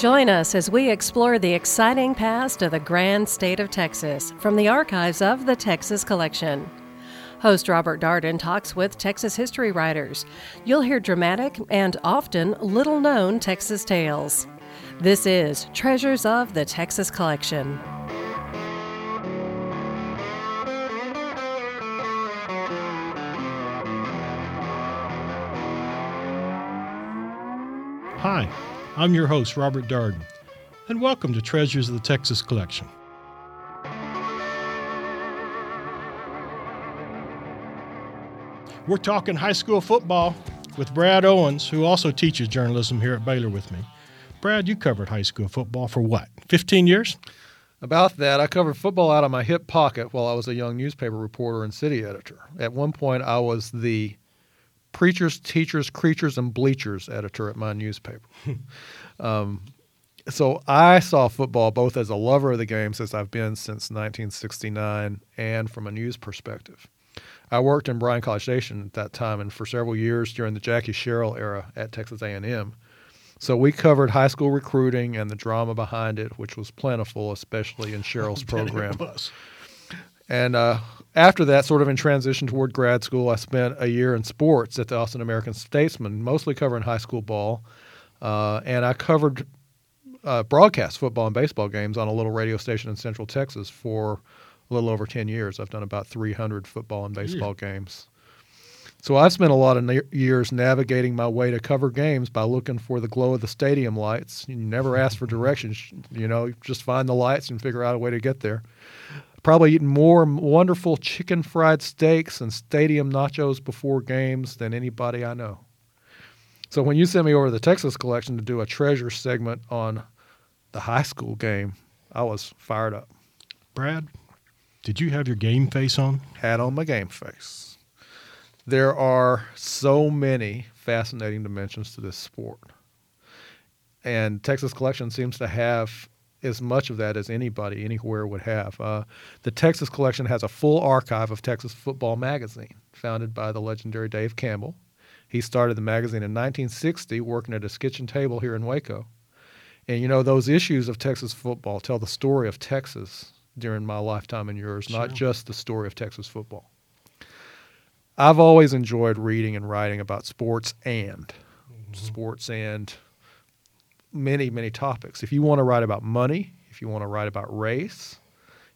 Join us as we explore the exciting past of the grand state of Texas from the archives of the Texas Collection. Host Robert Darden talks with Texas history writers. You'll hear dramatic and often little known Texas tales. This is Treasures of the Texas Collection. Hi, I'm your host, Robert Darden, and welcome to Treasures of the Texas Collection. We're talking high school football with Brad Owens, who also teaches journalism here at Baylor with me. Brad, you covered high school football for what, 15 years? About that, I covered football out of my hip pocket while I was a young newspaper reporter and city editor. At one point, I was the preachers, teachers, creatures, and bleachers editor at my newspaper. um, so I saw football both as a lover of the game, since I've been since 1969, and from a news perspective. I worked in Bryan College Station at that time, and for several years during the Jackie Sherrill era at Texas A&M. So we covered high school recruiting and the drama behind it, which was plentiful, especially in Sherrill's program. And uh, after that, sort of in transition toward grad school, I spent a year in sports at the Austin American Statesman, mostly covering high school ball. Uh, and I covered uh, broadcast football and baseball games on a little radio station in Central Texas for a little over 10 years. I've done about 300 football and baseball yeah. games. So I've spent a lot of na- years navigating my way to cover games by looking for the glow of the stadium lights. You never ask for directions, you know, just find the lights and figure out a way to get there. Probably eaten more wonderful chicken fried steaks and stadium nachos before games than anybody I know. So when you sent me over to the Texas collection to do a treasure segment on the high school game, I was fired up. Brad, did you have your game face on? Had on my game face. There are so many fascinating dimensions to this sport. And Texas Collection seems to have as much of that as anybody anywhere would have. Uh, the Texas Collection has a full archive of Texas Football Magazine, founded by the legendary Dave Campbell. He started the magazine in 1960, working at his kitchen table here in Waco. And you know, those issues of Texas football tell the story of Texas during my lifetime and yours, sure. not just the story of Texas football. I've always enjoyed reading and writing about sports and mm-hmm. sports and many, many topics. If you want to write about money, if you want to write about race,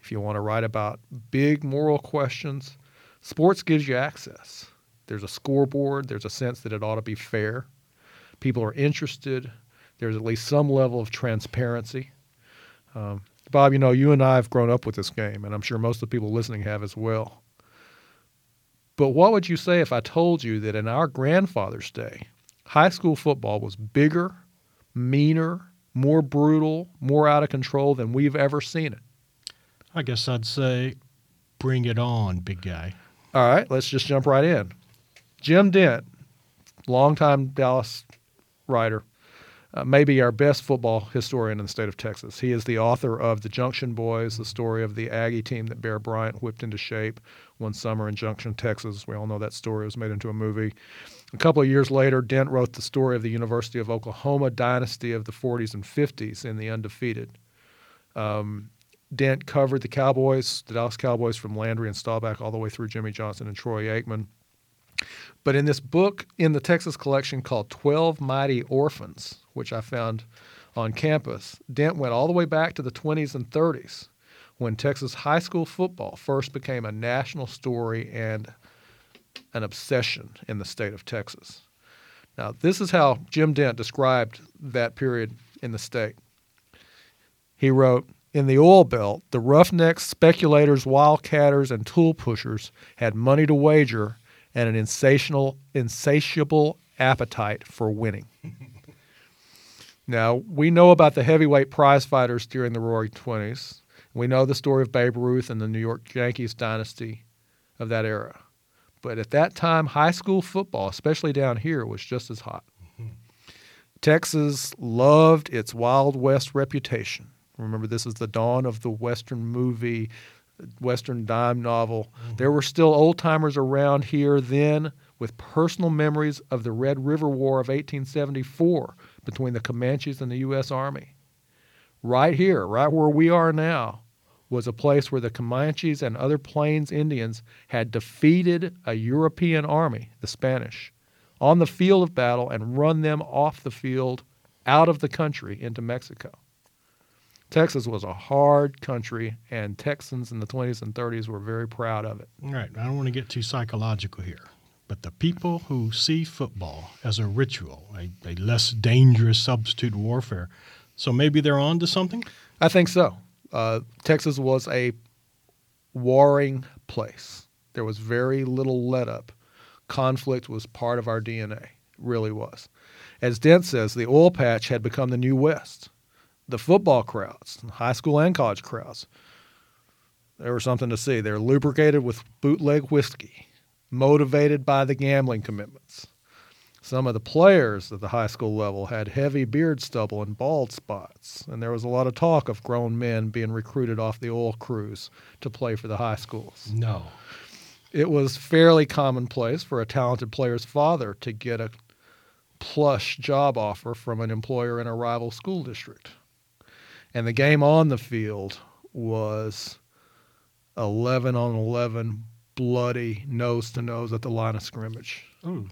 if you want to write about big moral questions, sports gives you access. There's a scoreboard, there's a sense that it ought to be fair. People are interested, there's at least some level of transparency. Um, Bob, you know, you and I have grown up with this game, and I'm sure most of the people listening have as well. But what would you say if I told you that in our grandfather's day, high school football was bigger, meaner, more brutal, more out of control than we've ever seen it? I guess I'd say, bring it on, big guy. All right, let's just jump right in. Jim Dent, longtime Dallas writer, uh, maybe our best football historian in the state of Texas. He is the author of The Junction Boys, the story of the Aggie team that Bear Bryant whipped into shape one summer in Junction, Texas. We all know that story it was made into a movie. A couple of years later, Dent wrote the story of the University of Oklahoma dynasty of the 40s and 50s in The Undefeated. Um, Dent covered the Cowboys, the Dallas Cowboys, from Landry and Staubach all the way through Jimmy Johnson and Troy Aikman. But in this book in the Texas collection called 12 Mighty Orphans, which I found on campus, Dent went all the way back to the 20s and 30s when Texas high school football first became a national story and an obsession in the state of Texas. Now, this is how Jim Dent described that period in the state. He wrote, in the oil belt, the roughnecks, speculators, wildcatters, and tool pushers had money to wager and an insatiable, insatiable appetite for winning. now, we know about the heavyweight prize fighters during the Roaring Twenties. We know the story of Babe Ruth and the New York Yankees dynasty of that era. But at that time, high school football, especially down here, was just as hot. Mm-hmm. Texas loved its Wild West reputation. Remember, this is the dawn of the Western movie Western dime novel. Mm-hmm. There were still old timers around here then with personal memories of the Red River War of 1874 between the Comanches and the U.S. Army. right here, right where we are now, was a place where the Comanches and other Plains Indians had defeated a European army, the Spanish, on the field of battle and run them off the field out of the country into Mexico. Texas was a hard country, and Texans in the 20s and 30s were very proud of it. All right. I don't want to get too psychological here, but the people who see football as a ritual, a, a less dangerous substitute warfare, so maybe they're on to something? I think so. Uh, Texas was a warring place. There was very little let up. Conflict was part of our DNA, really was. As Dent says, the oil patch had become the new West. The football crowds, high school and college crowds, they were something to see. They're lubricated with bootleg whiskey, motivated by the gambling commitments. Some of the players at the high school level had heavy beard stubble and bald spots, and there was a lot of talk of grown men being recruited off the oil crews to play for the high schools. No. It was fairly commonplace for a talented player's father to get a plush job offer from an employer in a rival school district. And the game on the field was 11 on 11, bloody, nose to nose at the line of scrimmage. Ooh.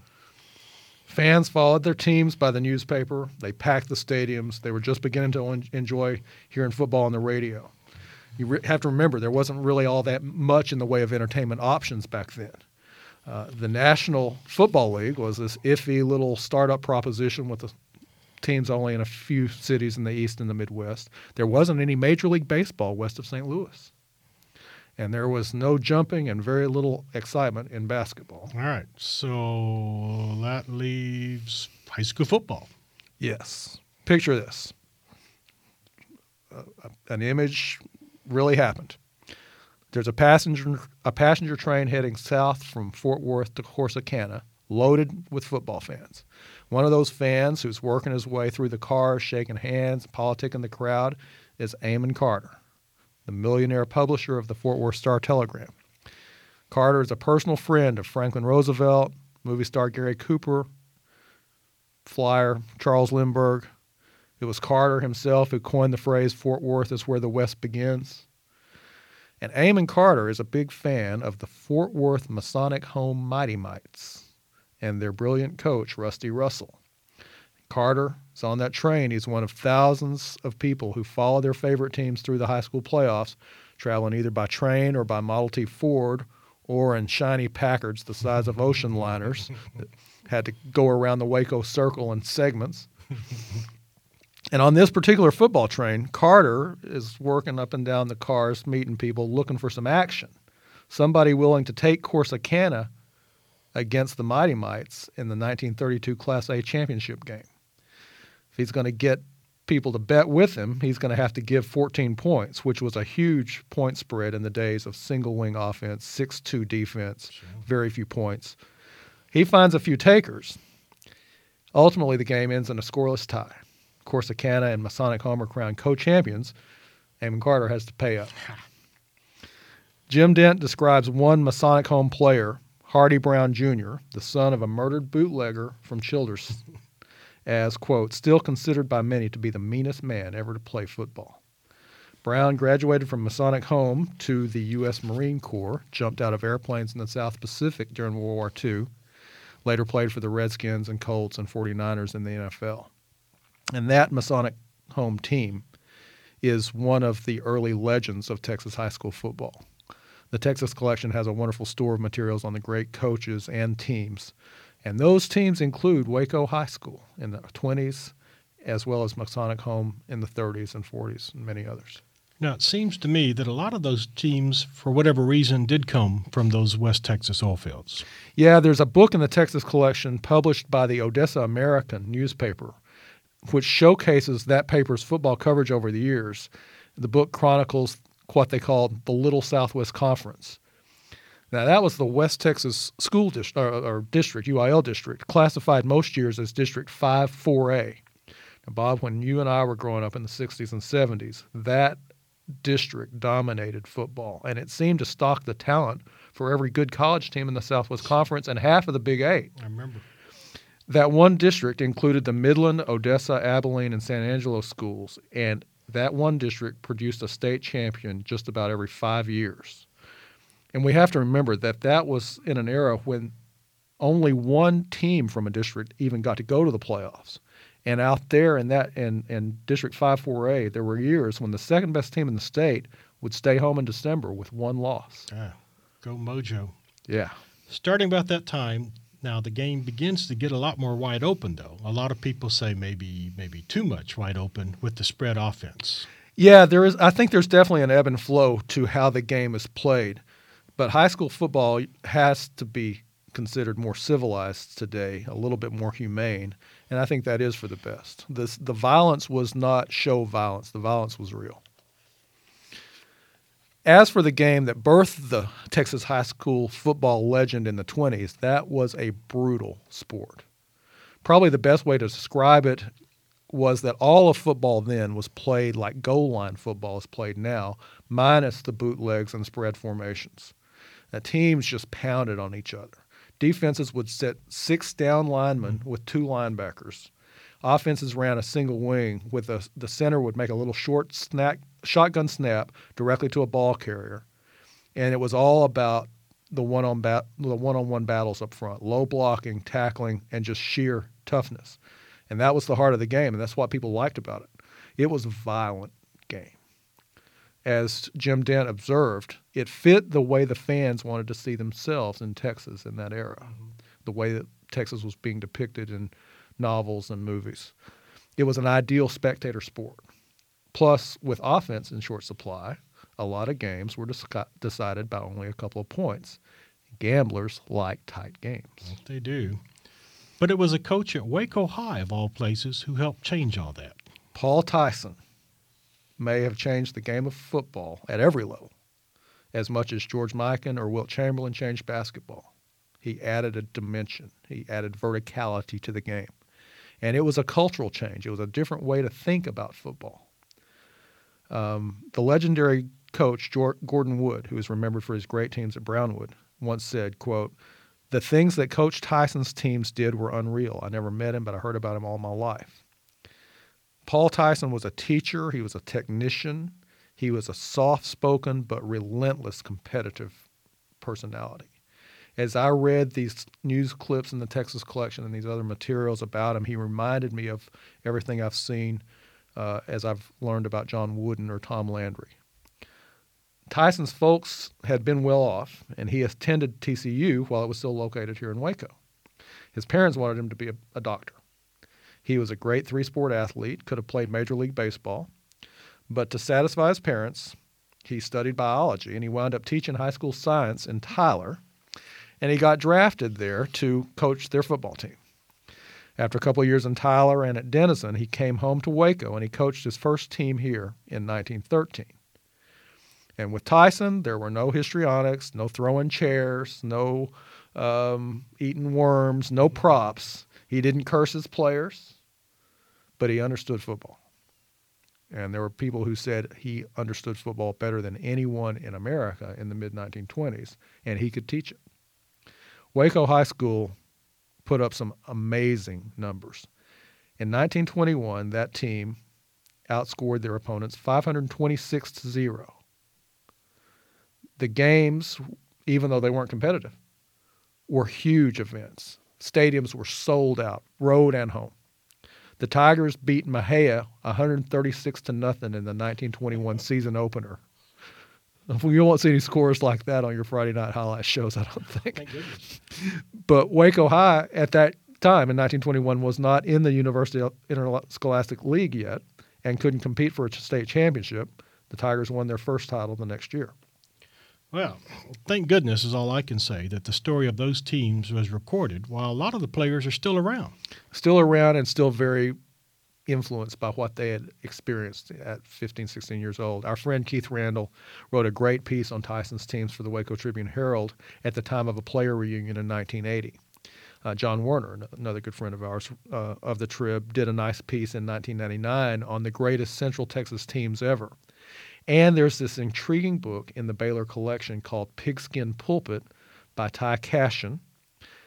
Fans followed their teams by the newspaper. They packed the stadiums. They were just beginning to en- enjoy hearing football on the radio. You re- have to remember, there wasn't really all that much in the way of entertainment options back then. Uh, the National Football League was this iffy little startup proposition with the teams only in a few cities in the East and the Midwest. There wasn't any Major League Baseball west of St. Louis. And there was no jumping and very little excitement in basketball. All right. So that leaves high school football. Yes. Picture this. Uh, an image really happened. There's a passenger a passenger train heading south from Fort Worth to Corsicana, loaded with football fans. One of those fans who's working his way through the cars, shaking hands, politicking the crowd, is Amon Carter, the millionaire publisher of the Fort Worth Star Telegram. Carter is a personal friend of Franklin Roosevelt, movie star Gary Cooper, flyer Charles Lindbergh. It was Carter himself who coined the phrase Fort Worth is where the West begins. And Amon Carter is a big fan of the Fort Worth Masonic Home Mighty Mites and their brilliant coach, Rusty Russell. Carter is on that train. He's one of thousands of people who follow their favorite teams through the high school playoffs, traveling either by train or by Model T Ford or in shiny Packards the size of ocean liners that had to go around the Waco Circle in segments. And on this particular football train, Carter is working up and down the cars, meeting people, looking for some action. Somebody willing to take Corsicana against the Mighty Mites in the 1932 Class A championship game. If he's going to get people to bet with him, he's going to have to give 14 points, which was a huge point spread in the days of single wing offense, 6 2 defense, sure. very few points. He finds a few takers. Ultimately, the game ends in a scoreless tie. Corsicana and Masonic Home are crowned co champions. Amon Carter has to pay up. Jim Dent describes one Masonic Home player Hardy Brown Jr., the son of a murdered bootlegger from Childress, as, quote, still considered by many to be the meanest man ever to play football. Brown graduated from Masonic Home to the U.S. Marine Corps, jumped out of airplanes in the South Pacific during World War II, later played for the Redskins and Colts and 49ers in the NFL. And that Masonic Home team is one of the early legends of Texas high school football. The Texas Collection has a wonderful store of materials on the great coaches and teams. And those teams include Waco High School in the 20s, as well as Masonic Home in the 30s and 40s, and many others. Now, it seems to me that a lot of those teams, for whatever reason, did come from those West Texas oil fields. Yeah, there's a book in the Texas Collection published by the Odessa American newspaper, which showcases that paper's football coverage over the years. The book chronicles what they called the Little Southwest Conference. Now, that was the West Texas School District, or, or District, UIL District, classified most years as District 5 4A. Now, Bob, when you and I were growing up in the 60s and 70s, that district dominated football, and it seemed to stock the talent for every good college team in the Southwest Conference and half of the Big Eight. I remember. That one district included the Midland, Odessa, Abilene, and San Angelo schools, and that one district produced a state champion just about every five years. And we have to remember that that was in an era when only one team from a district even got to go to the playoffs. And out there in that in, in District 5-4A, there were years when the second best team in the state would stay home in December with one loss. Ah, go Mojo. Yeah. Starting about that time, now the game begins to get a lot more wide open though. A lot of people say maybe maybe too much wide open with the spread offense. Yeah, there is I think there's definitely an ebb and flow to how the game is played. But high school football has to be considered more civilized today, a little bit more humane, and I think that is for the best. This, the violence was not show violence; the violence was real. As for the game that birthed the Texas high school football legend in the 20s, that was a brutal sport. Probably the best way to describe it was that all of football then was played like goal line football is played now, minus the bootlegs and spread formations. The teams just pounded on each other. Defenses would set six down linemen mm-hmm. with two linebackers. Offenses ran a single wing with a, the center would make a little short snack, shotgun snap directly to a ball carrier, and it was all about the one on bat, the one on one battles up front, low blocking, tackling, and just sheer toughness, and that was the heart of the game, and that's what people liked about it. It was a violent game. As Jim Dent observed, it fit the way the fans wanted to see themselves in Texas in that era, mm-hmm. the way that Texas was being depicted in novels and movies. It was an ideal spectator sport. Plus, with offense in short supply, a lot of games were decided by only a couple of points. Gamblers like tight games. They do. But it was a coach at Waco High, of all places, who helped change all that. Paul Tyson may have changed the game of football at every level as much as George Mikan or Wilt Chamberlain changed basketball. He added a dimension, he added verticality to the game. And it was a cultural change. It was a different way to think about football. Um, the legendary coach Gordon Wood, who is remembered for his great teams at Brownwood, once said, "quote The things that Coach Tyson's teams did were unreal. I never met him, but I heard about him all my life." Paul Tyson was a teacher. He was a technician. He was a soft-spoken but relentless competitive personality as I read these news clips in the Texas collection and these other materials about him, he reminded me of everything I've seen uh, as I've learned about John Wooden or Tom Landry. Tyson's folks had been well off, and he attended TCU while it was still located here in Waco. His parents wanted him to be a, a doctor. He was a great three sport athlete, could have played Major League Baseball, but to satisfy his parents, he studied biology and he wound up teaching high school science in Tyler and he got drafted there to coach their football team. After a couple years in Tyler and at Denison, he came home to Waco and he coached his first team here in 1913. And with Tyson, there were no histrionics, no throwing chairs, no um, eating worms, no props. He didn't curse his players, but he understood football. And there were people who said he understood football better than anyone in America in the mid 1920s, and he could teach it. Waco High School put up some amazing numbers. In 1921, that team outscored their opponents 526 to 0. The games, even though they weren't competitive, were huge events. Stadiums were sold out, road and home. The Tigers beat Mexia 136 to nothing in the 1921 season opener you won't see any scores like that on your Friday night highlight shows, I don't think. but Waco High at that time in 1921 was not in the University Interscholastic League yet and couldn't compete for a state championship. The Tigers won their first title the next year. Well, thank goodness is all I can say that the story of those teams was recorded while a lot of the players are still around. Still around and still very influenced by what they had experienced at 15, 16 years old. Our friend Keith Randall wrote a great piece on Tyson's teams for the Waco Tribune Herald at the time of a player reunion in 1980. Uh, John Werner, another good friend of ours uh, of the Trib, did a nice piece in 1999 on the greatest Central Texas teams ever. And there's this intriguing book in the Baylor collection called Pigskin Pulpit by Ty Cashion.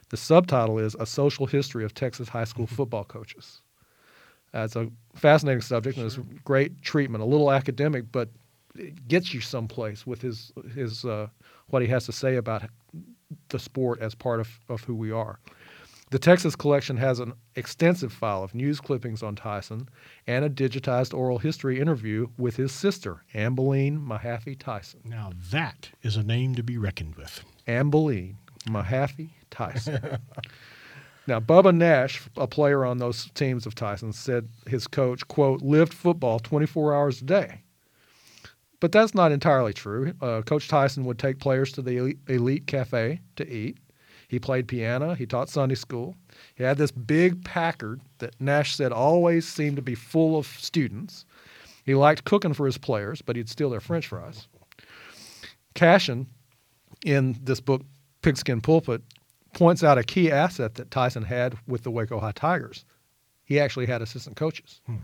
The subtitle is A Social History of Texas High School Football Coaches. Uh, it's a fascinating subject and it's a great treatment, a little academic, but it gets you someplace with his his uh, what he has to say about the sport as part of, of who we are. The Texas collection has an extensive file of news clippings on Tyson and a digitized oral history interview with his sister, Ambeline Mahaffey Tyson. Now that is a name to be reckoned with. Ambeline Mahaffey Tyson. now, Bubba Nash, a player on those teams of Tyson, said his coach, quote, lived football 24 hours a day. But that's not entirely true. Uh, coach Tyson would take players to the elite, elite cafe to eat. He played piano. He taught Sunday school. He had this big Packard that Nash said always seemed to be full of students. He liked cooking for his players, but he'd steal their french fries. Cashion, in this book, Pigskin Pulpit, points out a key asset that Tyson had with the Waco High Tigers. He actually had assistant coaches. Hmm.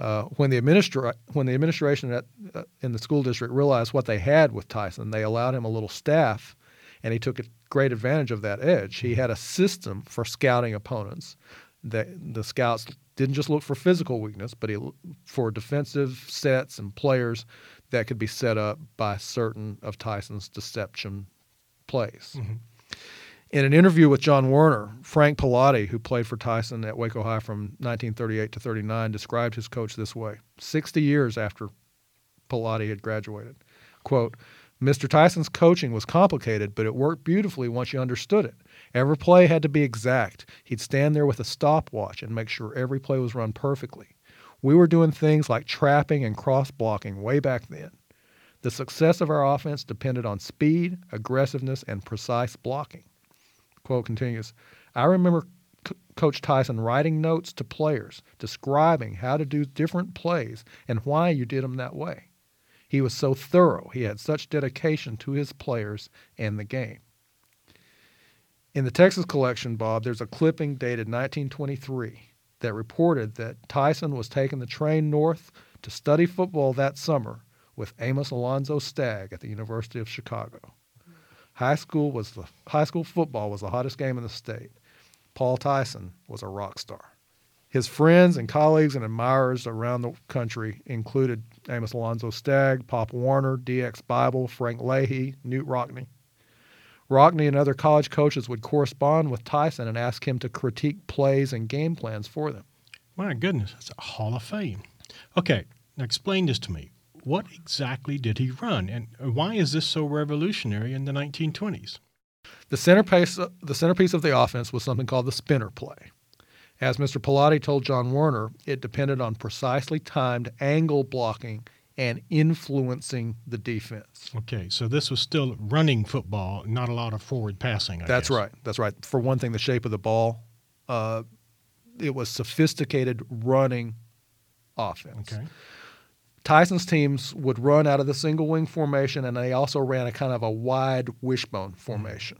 Uh, when the administra- when the administration at, uh, in the school district realized what they had with Tyson, they allowed him a little staff, and he took great advantage of that edge. He had a system for scouting opponents. That the scouts didn't just look for physical weakness, but he, for defensive sets and players that could be set up by certain of Tyson's deception plays. Mm-hmm. In an interview with John Werner, Frank Pilati, who played for Tyson at Waco High from 1938 to 39, described his coach this way 60 years after Pilati had graduated. Quote, Mr. Tyson's coaching was complicated, but it worked beautifully once you understood it. Every play had to be exact. He'd stand there with a stopwatch and make sure every play was run perfectly. We were doing things like trapping and cross blocking way back then. The success of our offense depended on speed, aggressiveness, and precise blocking. Quote continues I remember C- Coach Tyson writing notes to players describing how to do different plays and why you did them that way. He was so thorough. He had such dedication to his players and the game. In the Texas collection, Bob, there's a clipping dated 1923 that reported that Tyson was taking the train north to study football that summer with Amos Alonzo Stagg at the University of Chicago. High school was the high school football was the hottest game in the state. Paul Tyson was a rock star. His friends and colleagues and admirers around the country included Amos Alonzo Stagg, Pop Warner, DX Bible, Frank Leahy, Knute Rockne. Rockne and other college coaches would correspond with Tyson and ask him to critique plays and game plans for them. My goodness, that's a Hall of Fame. Okay, now explain this to me. What exactly did he run, and why is this so revolutionary in the 1920s? The centerpiece, the centerpiece of the offense was something called the spinner play. As Mr. Pilati told John Werner, it depended on precisely timed angle blocking and influencing the defense. Okay, so this was still running football, not a lot of forward passing. I That's guess. right. That's right. For one thing, the shape of the ball, uh, it was sophisticated running offense. Okay. Tyson's teams would run out of the single wing formation, and they also ran a kind of a wide wishbone formation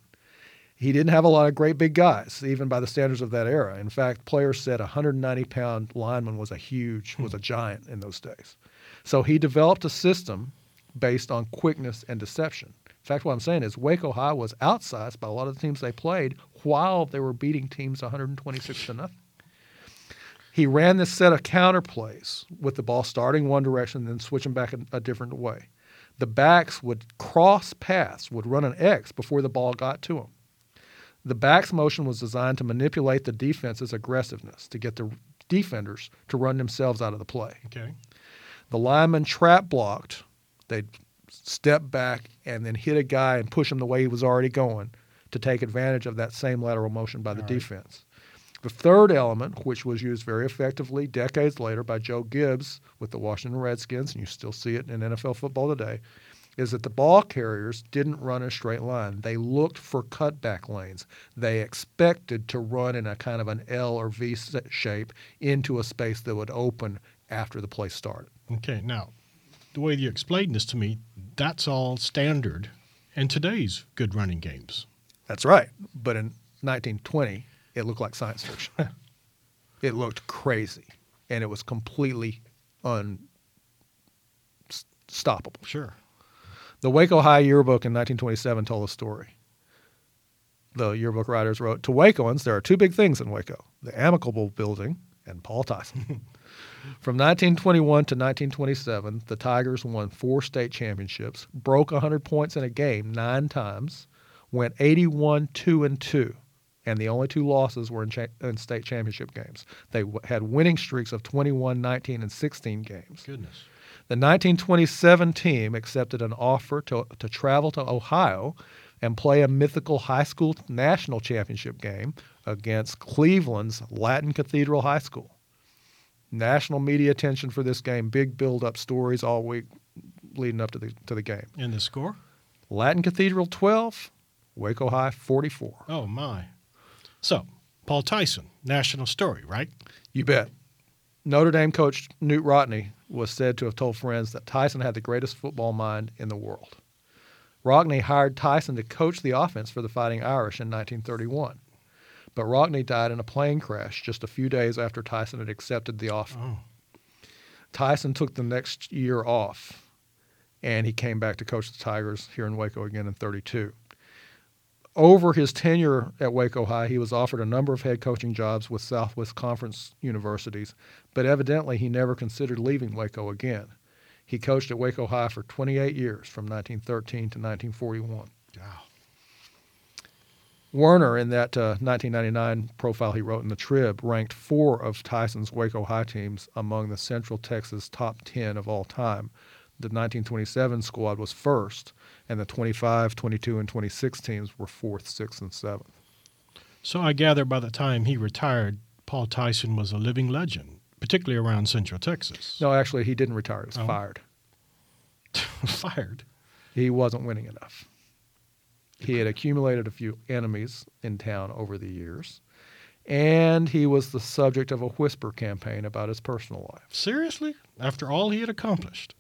he didn't have a lot of great big guys, even by the standards of that era. In fact, players said a 190 pound lineman was a huge, was a giant in those days. So he developed a system based on quickness and deception. In fact, what I'm saying is Waco High was outsized by a lot of the teams they played while they were beating teams 126 to nothing. He ran this set of counter plays with the ball starting one direction, and then switching back a, a different way. The backs would cross paths, would run an X before the ball got to them. The backs motion was designed to manipulate the defense's aggressiveness to get the defenders to run themselves out of the play. Okay. The lineman trap blocked. They'd step back and then hit a guy and push him the way he was already going to take advantage of that same lateral motion by the defense. The third element, which was used very effectively decades later by Joe Gibbs with the Washington Redskins, and you still see it in NFL football today, is that the ball carriers didn't run a straight line. They looked for cutback lanes. They expected to run in a kind of an L or V shape into a space that would open after the play started. Okay, now, the way you explained this to me, that's all standard in today's good running games. That's right. But in 1920, it looked like science fiction. it looked crazy, and it was completely unstoppable. Sure. The Waco High yearbook in 1927 told a story. The yearbook writers wrote To Wacoans, there are two big things in Waco the Amicable Building and Paul Tyson. From 1921 to 1927, the Tigers won four state championships, broke 100 points in a game nine times, went 81 2 and 2, and the only two losses were in, cha- in state championship games. They w- had winning streaks of 21, 19, and 16 games. Goodness. The 1927 team accepted an offer to, to travel to Ohio and play a mythical high school national championship game against Cleveland's Latin Cathedral High School. National media attention for this game, big build up stories all week leading up to the, to the game. And the score? Latin Cathedral 12, Waco High 44. Oh, my. So, Paul Tyson, national story, right? You bet. Notre Dame coach Knute Rockne was said to have told friends that Tyson had the greatest football mind in the world. Rockne hired Tyson to coach the offense for the Fighting Irish in 1931. But Rockne died in a plane crash just a few days after Tyson had accepted the offer. Oh. Tyson took the next year off, and he came back to coach the Tigers here in Waco again in 32. Over his tenure at Waco High, he was offered a number of head coaching jobs with Southwest Conference universities, but evidently he never considered leaving Waco again. He coached at Waco High for 28 years, from 1913 to 1941. Wow. Werner, in that uh, 1999 profile he wrote in the Trib, ranked four of Tyson's Waco High teams among the Central Texas top 10 of all time. The 1927 squad was first, and the 25, 22, and 26 teams were fourth, sixth, and seventh. So I gather by the time he retired, Paul Tyson was a living legend, particularly around Central Texas. No, actually, he didn't retire. He was Oh. fired. Fired. He wasn't winning enough. He had accumulated a few enemies in town over the years, and he was the subject of a whisper campaign about his personal life. Seriously? After all he had accomplished?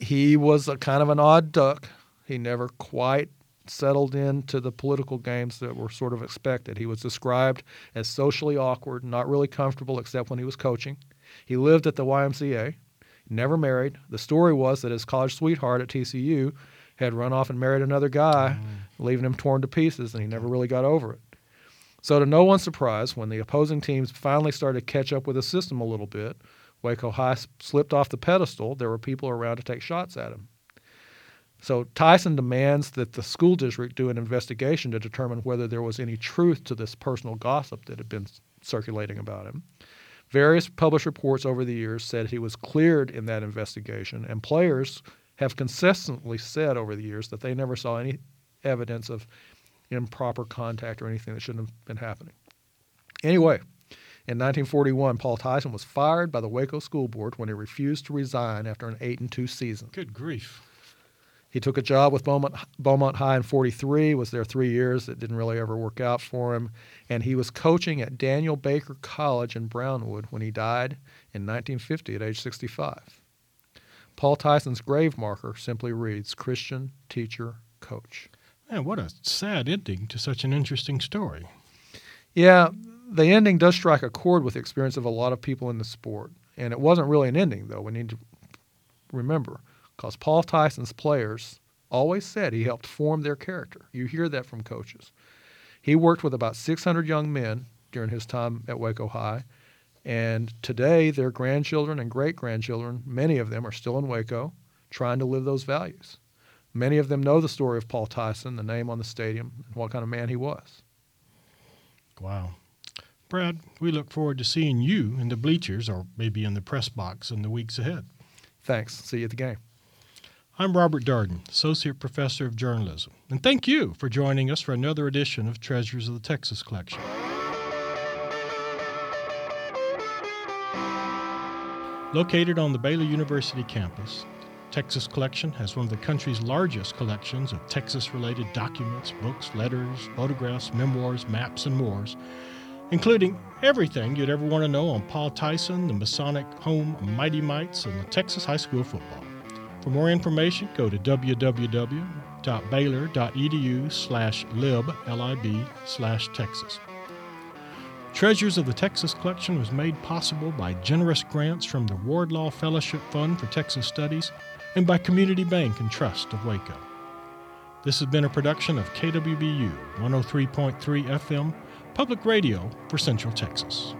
he was a kind of an odd duck. He never quite settled into the political games that were sort of expected. He was described as socially awkward, not really comfortable except when he was coaching. He lived at the YMCA, never married. The story was that his college sweetheart at TCU had run off and married another guy, mm. leaving him torn to pieces, and he never really got over it. So, to no one's surprise, when the opposing teams finally started to catch up with the system a little bit, Waco High slipped off the pedestal. There were people around to take shots at him. So Tyson demands that the school district do an investigation to determine whether there was any truth to this personal gossip that had been circulating about him. Various published reports over the years said he was cleared in that investigation, and players have consistently said over the years that they never saw any evidence of improper contact or anything that shouldn't have been happening. Anyway, in 1941, Paul Tyson was fired by the Waco School Board when he refused to resign after an 8 and 2 season. Good grief. He took a job with Beaumont, Beaumont High in 43, was there three years. It didn't really ever work out for him. And he was coaching at Daniel Baker College in Brownwood when he died in 1950 at age 65. Paul Tyson's grave marker simply reads Christian Teacher Coach. Man, what a sad ending to such an interesting story. Yeah, the ending does strike a chord with the experience of a lot of people in the sport. And it wasn't really an ending, though. We need to remember, because Paul Tyson's players always said he helped form their character. You hear that from coaches. He worked with about 600 young men during his time at Waco High. And today, their grandchildren and great grandchildren, many of them are still in Waco trying to live those values. Many of them know the story of Paul Tyson, the name on the stadium, and what kind of man he was. Wow. Brad, we look forward to seeing you in the bleachers or maybe in the press box in the weeks ahead. Thanks. See you at the game. I'm Robert Darden, Associate Professor of Journalism, and thank you for joining us for another edition of Treasures of the Texas Collection. Located on the Baylor University campus, Texas Collection has one of the country's largest collections of Texas related documents, books, letters, photographs, memoirs, maps, and more, including everything you'd ever want to know on Paul Tyson, the Masonic home Mighty Mites, and the Texas high school football. For more information, go to www.baylor.edu slash lib, L-I-B, slash Texas. Treasures of the Texas Collection was made possible by generous grants from the Wardlaw Fellowship Fund for Texas Studies and by Community Bank and Trust of Waco. This has been a production of KWBU 103.3 FM, public radio for Central Texas.